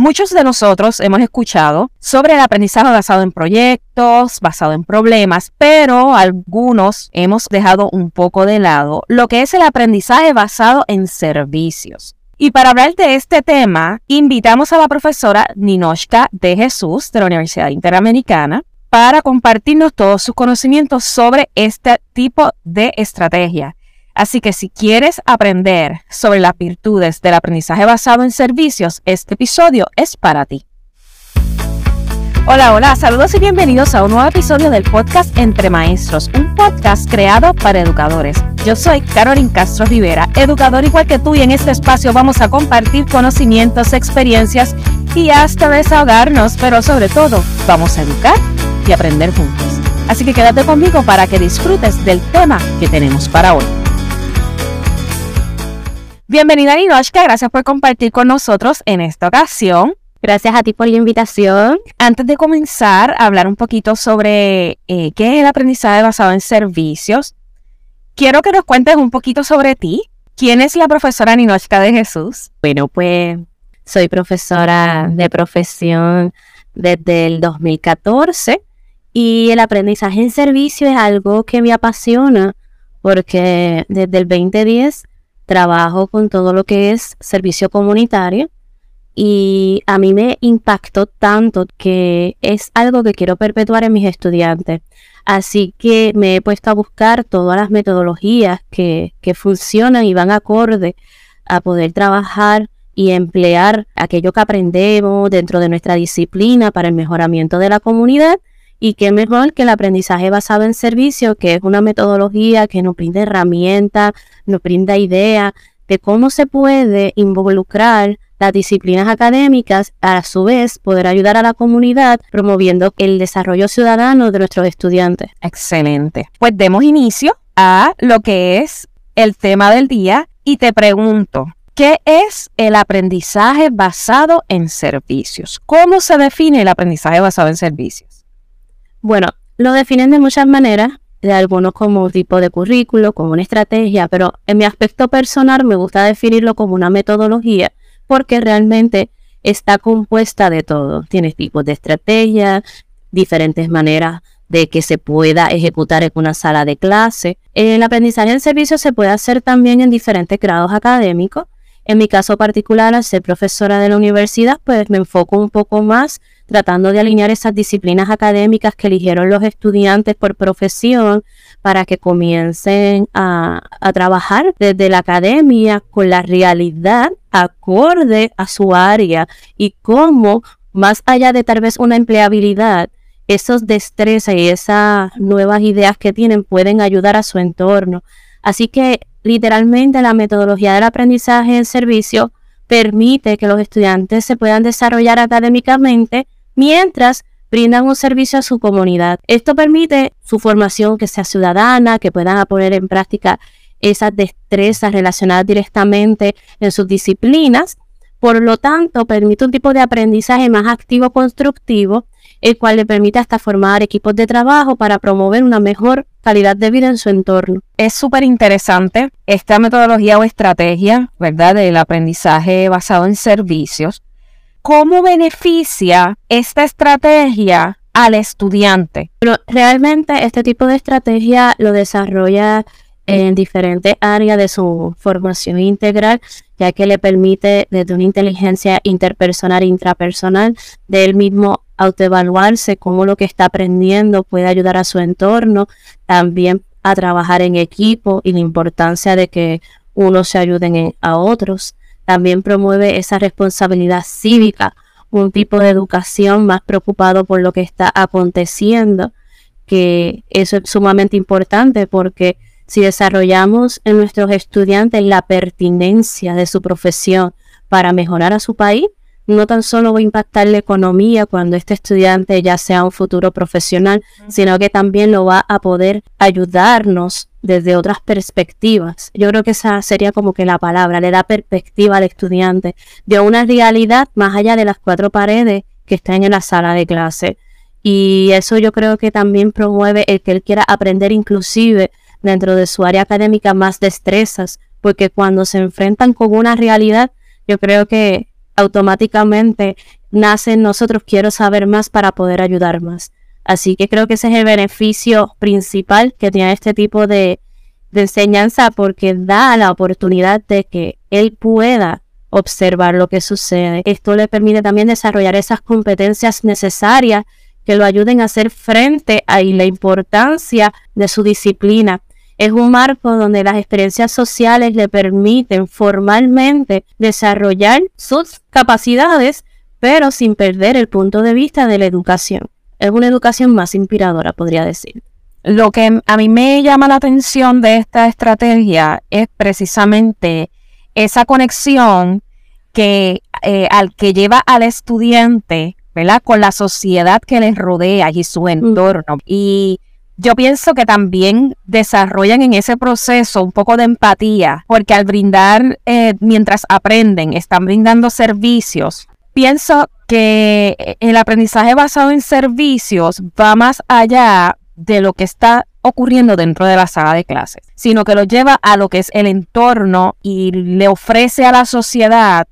Muchos de nosotros hemos escuchado sobre el aprendizaje basado en proyectos, basado en problemas, pero algunos hemos dejado un poco de lado lo que es el aprendizaje basado en servicios. Y para hablar de este tema, invitamos a la profesora Ninoshka de Jesús de la Universidad Interamericana para compartirnos todos sus conocimientos sobre este tipo de estrategia. Así que si quieres aprender sobre las virtudes del aprendizaje basado en servicios, este episodio es para ti. Hola, hola, saludos y bienvenidos a un nuevo episodio del podcast Entre Maestros, un podcast creado para educadores. Yo soy Carolyn Castro Rivera, educador igual que tú y en este espacio vamos a compartir conocimientos, experiencias y hasta desahogarnos, pero sobre todo vamos a educar y aprender juntos. Así que quédate conmigo para que disfrutes del tema que tenemos para hoy. Bienvenida Ninoshka, gracias por compartir con nosotros en esta ocasión. Gracias a ti por la invitación. Antes de comenzar a hablar un poquito sobre eh, qué es el aprendizaje basado en servicios, quiero que nos cuentes un poquito sobre ti. ¿Quién es la profesora Ninochka de Jesús? Bueno, pues soy profesora de profesión desde el 2014 y el aprendizaje en servicio es algo que me apasiona porque desde el 2010 trabajo con todo lo que es servicio comunitario y a mí me impactó tanto que es algo que quiero perpetuar en mis estudiantes. Así que me he puesto a buscar todas las metodologías que, que funcionan y van acorde a poder trabajar y emplear aquello que aprendemos dentro de nuestra disciplina para el mejoramiento de la comunidad y qué mejor que el aprendizaje basado en servicio, que es una metodología que nos brinda herramientas, nos brinda ideas de cómo se puede involucrar las disciplinas académicas, a su vez poder ayudar a la comunidad promoviendo el desarrollo ciudadano de nuestros estudiantes. Excelente. Pues demos inicio a lo que es el tema del día y te pregunto, ¿qué es el aprendizaje basado en servicios? ¿Cómo se define el aprendizaje basado en servicios? Bueno, lo definen de muchas maneras, de algunos como tipo de currículo, como una estrategia, pero en mi aspecto personal me gusta definirlo como una metodología porque realmente está compuesta de todo. Tienes tipos de estrategia, diferentes maneras de que se pueda ejecutar en una sala de clase. El aprendizaje en servicio se puede hacer también en diferentes grados académicos. En mi caso particular, al ser profesora de la universidad, pues me enfoco un poco más tratando de alinear esas disciplinas académicas que eligieron los estudiantes por profesión para que comiencen a, trabajar desde la academia con la realidad acorde a su área y cómo, más allá de tal vez una empleabilidad, esos destrezas y esas nuevas ideas que tienen pueden ayudar a su entorno. Así que literalmente la metodología del aprendizaje en servicio permite que los estudiantes se puedan desarrollar académicamente mientras brindan un servicio a su comunidad. Esto permite su formación que sea ciudadana, que puedan poner en práctica esas destrezas relacionadas directamente en sus disciplinas. Por lo tanto, permite un tipo de aprendizaje más activo constructivo, el cual le permite hasta formar equipos de trabajo para promover una mejor calidad de vida en su entorno. Es súper interesante esta metodología o estrategia, ¿verdad?, del aprendizaje basado en servicios, ¿Cómo beneficia esta estrategia al estudiante? Pero realmente este tipo de estrategia lo desarrolla en diferentes áreas de su formación integral, ya que le permite desde una inteligencia interpersonal e intrapersonal de él mismo autoevaluarse cómo lo que está aprendiendo puede ayudar a su entorno, también a trabajar en equipo y la importancia de que unos se ayuden a otros. También promueve esa responsabilidad cívica, un tipo de educación más preocupado por lo que está aconteciendo, que eso es sumamente importante porque si desarrollamos en nuestros estudiantes la pertinencia de su profesión para mejorar a su país, no tan solo va a impactar la economía cuando este estudiante ya sea un futuro profesional, sino que también lo va a poder ayudarnos desde otras perspectivas. Yo creo que esa sería como que la palabra, le da perspectiva al estudiante de una realidad más allá de las cuatro paredes que están en la sala de clase. Y eso yo creo que también promueve el que él quiera aprender inclusive dentro de su área académica más destrezas, porque cuando se enfrentan con una realidad, yo creo que automáticamente nace en nosotros quiero saber más para poder ayudar más. Así que creo que ese es el beneficio principal que tiene este tipo de, de enseñanza porque da la oportunidad de que él pueda observar lo que sucede. Esto le permite también desarrollar esas competencias necesarias que lo ayuden a hacer frente a la importancia de su disciplina. Es un marco donde las experiencias sociales le permiten formalmente desarrollar sus capacidades, pero sin perder el punto de vista de la educación. Es una educación más inspiradora, podría decir. Lo que a mí me llama la atención de esta estrategia es precisamente esa conexión que eh, al que lleva al estudiante, ¿verdad? Con la sociedad que les rodea y su entorno. Y yo pienso que también desarrollan en ese proceso un poco de empatía, porque al brindar, eh, mientras aprenden, están brindando servicios. Pienso que el aprendizaje basado en servicios va más allá de lo que está ocurriendo dentro de la sala de clases, sino que lo lleva a lo que es el entorno y le ofrece a la sociedad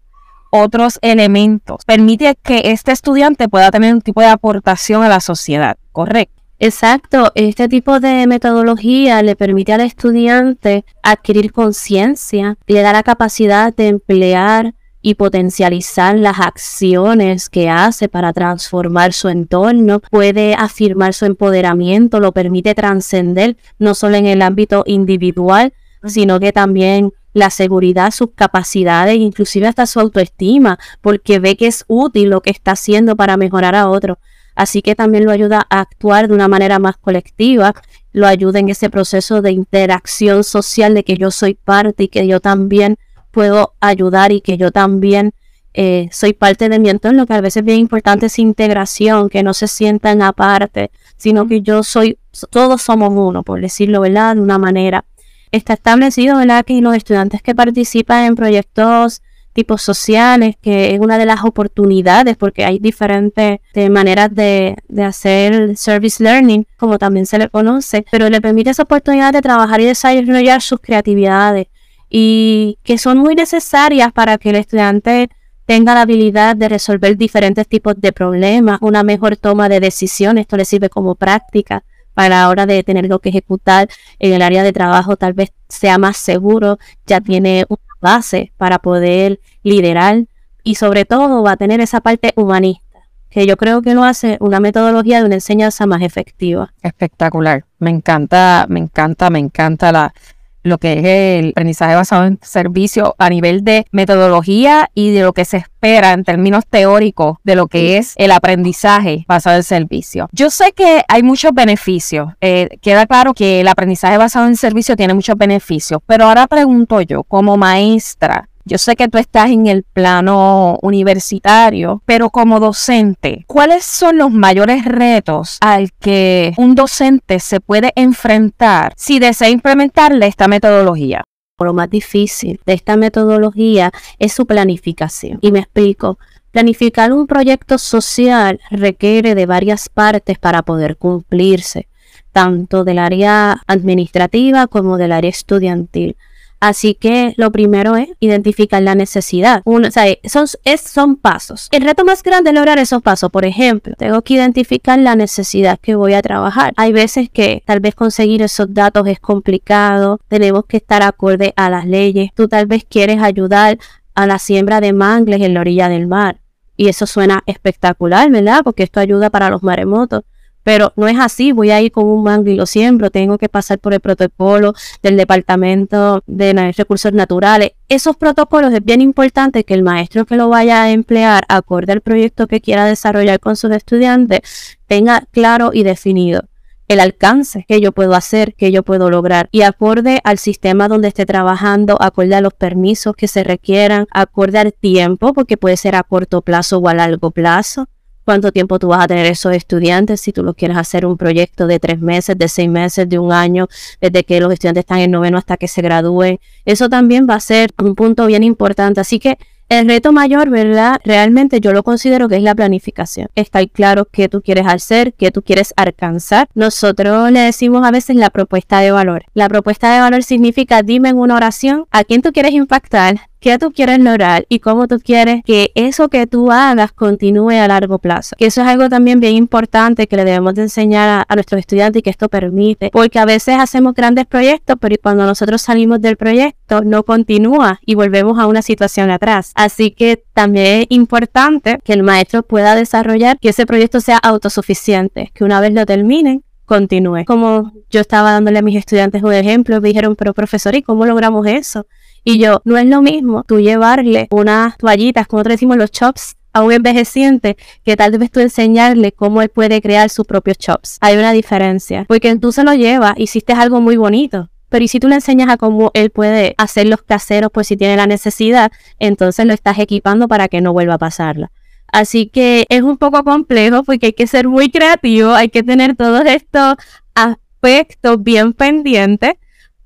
otros elementos. Permite que este estudiante pueda tener un tipo de aportación a la sociedad, ¿correcto? Exacto, este tipo de metodología le permite al estudiante adquirir conciencia, le da la capacidad de emplear y potencializar las acciones que hace para transformar su entorno, puede afirmar su empoderamiento, lo permite trascender no solo en el ámbito individual, sino que también la seguridad, sus capacidades, inclusive hasta su autoestima, porque ve que es útil lo que está haciendo para mejorar a otro. Así que también lo ayuda a actuar de una manera más colectiva, lo ayuda en ese proceso de interacción social de que yo soy parte y que yo también puedo ayudar y que yo también eh, soy parte de mi entorno, que a veces es bien importante esa integración, que no se sientan aparte, sino que yo soy, todos somos uno, por decirlo, ¿verdad? De una manera. Está establecido, ¿verdad? Que los estudiantes que participan en proyectos tipos sociales, que es una de las oportunidades, porque hay diferentes eh, maneras de, de, hacer service learning, como también se le conoce, pero le permite esa oportunidad de trabajar y desarrollar sus creatividades, y que son muy necesarias para que el estudiante tenga la habilidad de resolver diferentes tipos de problemas, una mejor toma de decisiones, esto le sirve como práctica para la hora de tenerlo que ejecutar en el área de trabajo, tal vez sea más seguro, ya tiene una base para poder liderar y sobre todo va a tener esa parte humanista que yo creo que lo hace una metodología de una enseñanza más efectiva. Espectacular. Me encanta, me encanta, me encanta la, lo que es el aprendizaje basado en servicio a nivel de metodología y de lo que se espera en términos teóricos de lo que es el aprendizaje basado en servicio. Yo sé que hay muchos beneficios, eh, queda claro que el aprendizaje basado en servicio tiene muchos beneficios, pero ahora pregunto yo, como maestra, yo sé que tú estás en el plano universitario, pero como docente, ¿cuáles son los mayores retos al que un docente se puede enfrentar si desea implementarle esta metodología? Lo más difícil de esta metodología es su planificación. Y me explico. Planificar un proyecto social requiere de varias partes para poder cumplirse, tanto del área administrativa como del área estudiantil. Así que lo primero es identificar la necesidad. o sea, son, es, son pasos. El reto más grande es lograr esos pasos. Por ejemplo, tengo que identificar la necesidad que voy a trabajar. Hay veces que tal vez conseguir esos datos es complicado. Tenemos que estar acorde a las leyes. Tú tal vez quieres ayudar a la siembra de mangles en la orilla del mar. Y eso suena espectacular, ¿verdad? Porque esto ayuda para los maremotos. Pero no es así, voy a ir con un mango y lo siembro, tengo que pasar por el protocolo del Departamento de Recursos Naturales. Esos protocolos es bien importante que el maestro que lo vaya a emplear, acorde al proyecto que quiera desarrollar con sus estudiantes, tenga claro y definido el alcance que yo puedo hacer, que yo puedo lograr y acorde al sistema donde esté trabajando, acorde a los permisos que se requieran, acorde al tiempo, porque puede ser a corto plazo o a largo plazo cuánto tiempo tú vas a tener esos estudiantes, si tú lo quieres hacer un proyecto de tres meses, de seis meses, de un año, desde que los estudiantes están en noveno hasta que se gradúen. Eso también va a ser un punto bien importante. Así que el reto mayor, ¿verdad? Realmente yo lo considero que es la planificación. Está claro qué tú quieres hacer, qué tú quieres alcanzar. Nosotros le decimos a veces la propuesta de valor. La propuesta de valor significa dime en una oración a quién tú quieres impactar, qué tú quieres lograr y cómo tú quieres que eso que tú hagas continúe a largo plazo. Que eso es algo también bien importante que le debemos de enseñar a, nuestros estudiantes y que esto permite, porque a veces hacemos grandes proyectos, pero cuando nosotros salimos del proyecto no continúa y volvemos a una situación atrás. Así que también es importante que el maestro pueda desarrollar que ese proyecto sea autosuficiente, que una vez lo terminen, continúe. Como yo estaba dándole a mis estudiantes un ejemplo, me dijeron, pero profesor, ¿y cómo logramos eso? Y yo, no es lo mismo tú llevarle unas toallitas, como nosotros decimos los chops, a un envejeciente que tal vez tú enseñarle cómo él puede crear sus propios chops. Hay una diferencia, porque tú se lo llevas, hiciste algo muy bonito. Pero y si tú le enseñas a cómo él puede hacer los caseros, pues si tiene la necesidad, entonces lo estás equipando para que no vuelva a pasarla. Así que es un poco complejo porque hay que ser muy creativo, hay que tener todos estos aspectos bien pendientes,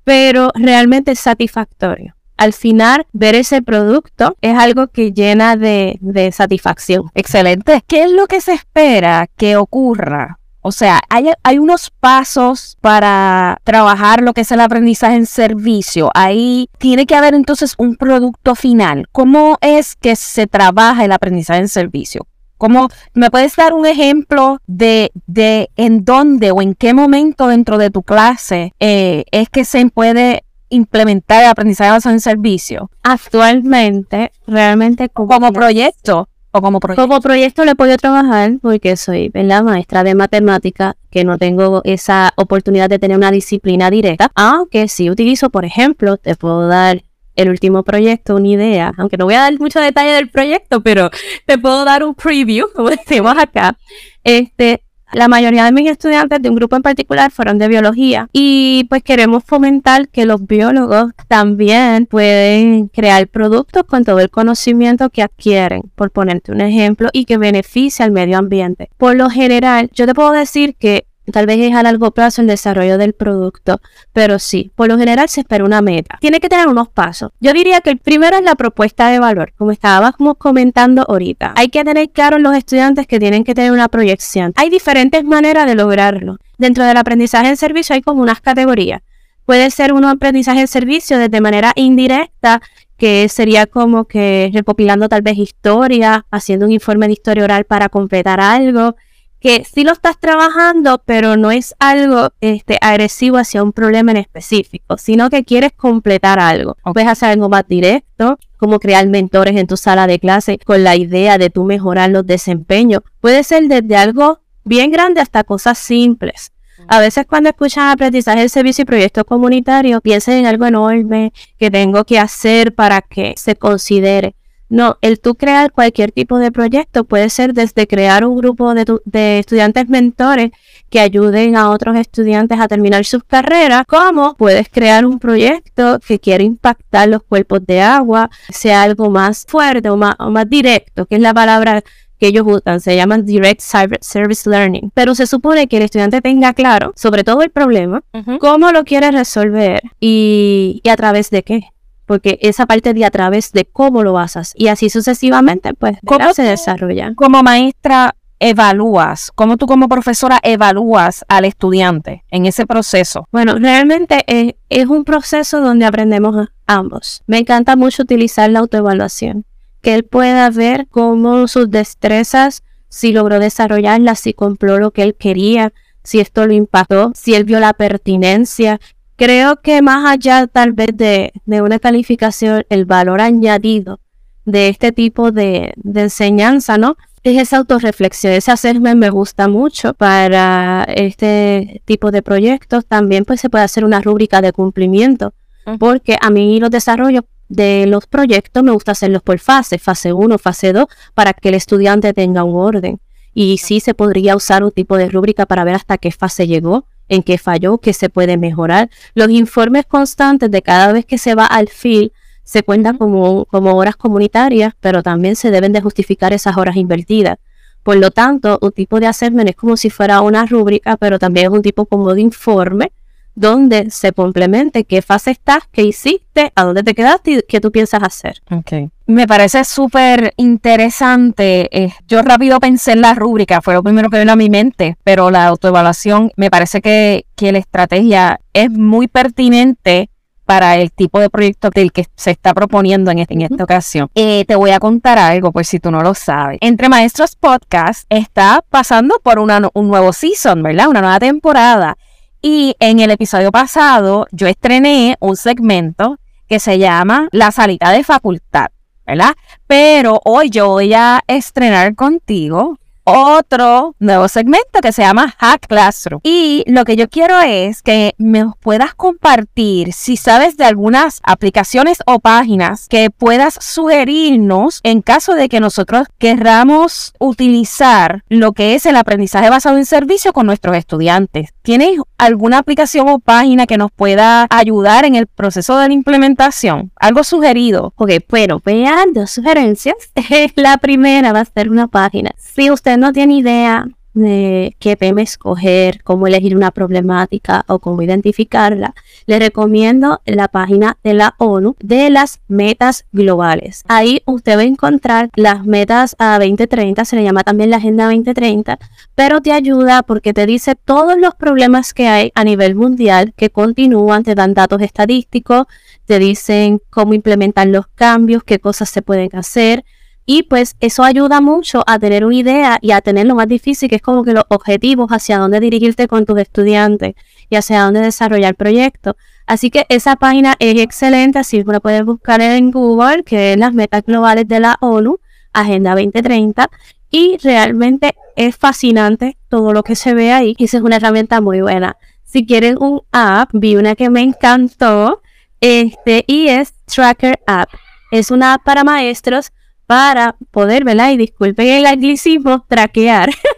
pero realmente es satisfactorio al final ver ese producto es algo que llena de, satisfacción. Excelente. ¿Qué es lo que se espera que ocurra? O sea, hay, hay, unos pasos para trabajar lo que es el aprendizaje en servicio. Ahí tiene que haber entonces un producto final. ¿Cómo es que se trabaja el aprendizaje en servicio? ¿Cómo me puedes dar un ejemplo de, de en dónde o en qué momento dentro de tu clase eh, es que se puede implementar el aprendizaje basado en servicio? Actualmente, realmente como, proyecto. O como proyecto. Como proyecto le puedo trabajar porque soy la maestra de matemática, que no tengo esa oportunidad de tener una disciplina directa, aunque sí utilizo, por ejemplo, te puedo dar el último proyecto, una idea, aunque no voy a dar mucho detalle del proyecto, pero te puedo dar un preview, como decimos acá. Este, la mayoría de mis estudiantes de un grupo en particular fueron de biología y pues queremos fomentar que los biólogos también pueden crear productos con todo el conocimiento que adquieren, por ponerte un ejemplo, y que beneficie al medio ambiente. Por lo general, yo te puedo decir que Tal vez es a largo plazo el desarrollo del producto, pero sí, por lo general se espera una meta. Tiene que tener unos pasos. Yo diría que el primero es la propuesta de valor, como estábamos comentando ahorita. Hay que tener claro los estudiantes que tienen que tener una proyección. Hay diferentes maneras de lograrlo. Dentro del aprendizaje en servicio hay como unas categorías. Puede ser un aprendizaje en servicio desde manera indirecta, que sería como que recopilando tal vez historia, haciendo un informe de historia oral para completar algo que sí lo estás trabajando, pero no es algo este, agresivo hacia un problema en específico, sino que quieres completar algo. Puedes hacer algo más directo, como crear mentores en tu sala de clase con la idea de tú mejorar los desempeños. Puede ser desde algo bien grande hasta cosas simples. A veces cuando escuchan aprendizaje de servicio y proyectos comunitarios, piensan en algo enorme que tengo que hacer para que se considere. No, el tú crear cualquier tipo de proyecto puede ser desde crear un grupo de, estudiantes mentores que ayuden a otros estudiantes a terminar sus carreras, como puedes crear un proyecto que quiere impactar los cuerpos de agua, sea algo más fuerte o más, más directo, que es la palabra que ellos usan, se llaman Direct Service Learning. Pero se supone que el estudiante tenga claro, sobre todo el problema, cómo lo quiere resolver y, y a través de qué porque esa parte de a través de cómo lo haces y así sucesivamente, pues ¿Cómo se desarrolla. Como maestra, evalúas, cómo tú como profesora evalúas al estudiante en ese proceso. Bueno, realmente es, es un proceso donde aprendemos ambos. Me encanta mucho utilizar la autoevaluación, que él pueda ver cómo sus destrezas, si logró desarrollarlas, si cumplió lo que él quería, si esto lo impactó, si él vio la pertinencia, Creo que más allá tal vez de, una calificación, el valor añadido de este tipo de, enseñanza, ¿no? Es esa autorreflexión, ese hacerme me gusta mucho para este tipo de proyectos. También pues se puede hacer una rúbrica de cumplimiento, porque a mí los desarrollos de los proyectos me gusta hacerlos por fase, fase 1, fase 2, para que el estudiante tenga un orden. Y sí se podría usar un tipo de rúbrica para ver hasta qué fase llegó en qué falló, qué se puede mejorar. Los informes constantes de cada vez que se va al field se cuentan como, como horas comunitarias, pero también se deben de justificar esas horas invertidas. Por lo tanto, un tipo de assessment es como si fuera una rúbrica, pero también es un tipo como de informe donde se complemente qué fase estás, qué hiciste, a dónde te quedaste y qué tú piensas hacer. Okay. Me parece súper interesante. Eh, yo rápido pensé en la rúbrica, fue lo primero que vino a mi mente, pero la autoevaluación me parece que, que la estrategia es muy pertinente para el tipo de proyecto del que se está proponiendo en, este, en esta ocasión. Eh, te voy a contar algo, por si tú no lo sabes. Entre Maestros Podcast está pasando por una, un nuevo season, ¿verdad? Una nueva temporada. Y en el episodio pasado yo estrené un segmento que se llama La salita de facultad, ¿verdad? Pero hoy yo voy a estrenar contigo otro nuevo segmento que se llama Hack Classroom. Y lo que yo quiero es que me puedas compartir si sabes de algunas aplicaciones o páginas que puedas sugerirnos en caso de que nosotros querramos utilizar lo que es el aprendizaje basado en servicio con nuestros estudiantes. ¿Tienes alguna aplicación o página que nos pueda ayudar en el proceso de la implementación? Algo sugerido. Ok, bueno, vean dos sugerencias. la primera va a ser una página. Si usted no tiene idea de qué tema escoger, cómo elegir una problemática o cómo identificarla, le recomiendo la página de la ONU de las metas globales. Ahí usted va a encontrar las metas a 2030, se le llama también la Agenda 2030, pero te ayuda porque te dice todos los problemas que hay a nivel mundial que continúan, te dan datos estadísticos, te dicen cómo implementar los cambios, qué cosas se pueden hacer y pues eso ayuda mucho a tener una idea y a tener lo más difícil, que es como que los objetivos hacia dónde dirigirte con tus estudiantes y hacia dónde desarrollar proyectos. Así que esa página es excelente, así que la puedes buscar en Google, que es las metas globales de la ONU, Agenda 2030, y realmente es fascinante todo lo que se ve ahí y esa es una herramienta muy buena. Si quieren un app, vi una que me encantó, este, y es Tracker App. Es una app para maestros para poder, ¿verdad? Y disculpen el anglicismo, traquear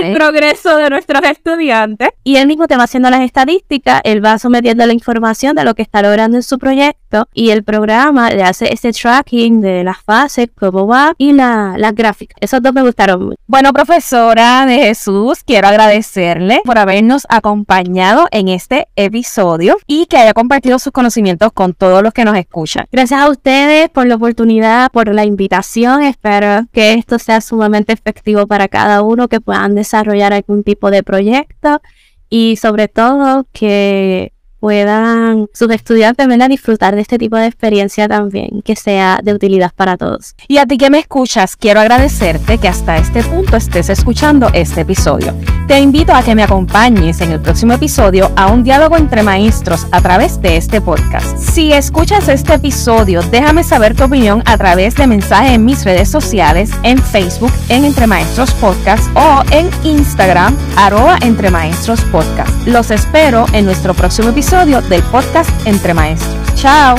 el progreso de nuestros estudiantes. Y él mismo te va haciendo las estadísticas, él va sometiendo la información de lo que está logrando en su proyecto y el programa le hace ese tracking de las fases, cómo va y la, las gráficas. Esos dos me gustaron mucho. Bueno, profesora de Jesús, quiero agradecerle por habernos acompañado en este episodio y que haya compartido sus conocimientos con todos los que nos escuchan. Gracias a ustedes por la oportunidad, por la invitación. Espero que esto sea sumamente efectivo para cada uno que puedan desarrollar algún tipo de proyecto y sobre todo que puedan sus estudiantes a disfrutar de este tipo de experiencia también, que sea de utilidad para todos. Y a ti que me escuchas, quiero agradecerte que hasta este punto estés escuchando este episodio. Te invito a que me acompañes en el próximo episodio a un diálogo entre maestros a través de este podcast. Si escuchas este episodio, déjame saber tu opinión a través de mensaje en mis redes sociales, en Facebook, en Entre Maestros Podcast o en Instagram, arroba Entre Maestros Podcast. Los espero en nuestro próximo episodio del podcast Entre Maestros. Chao.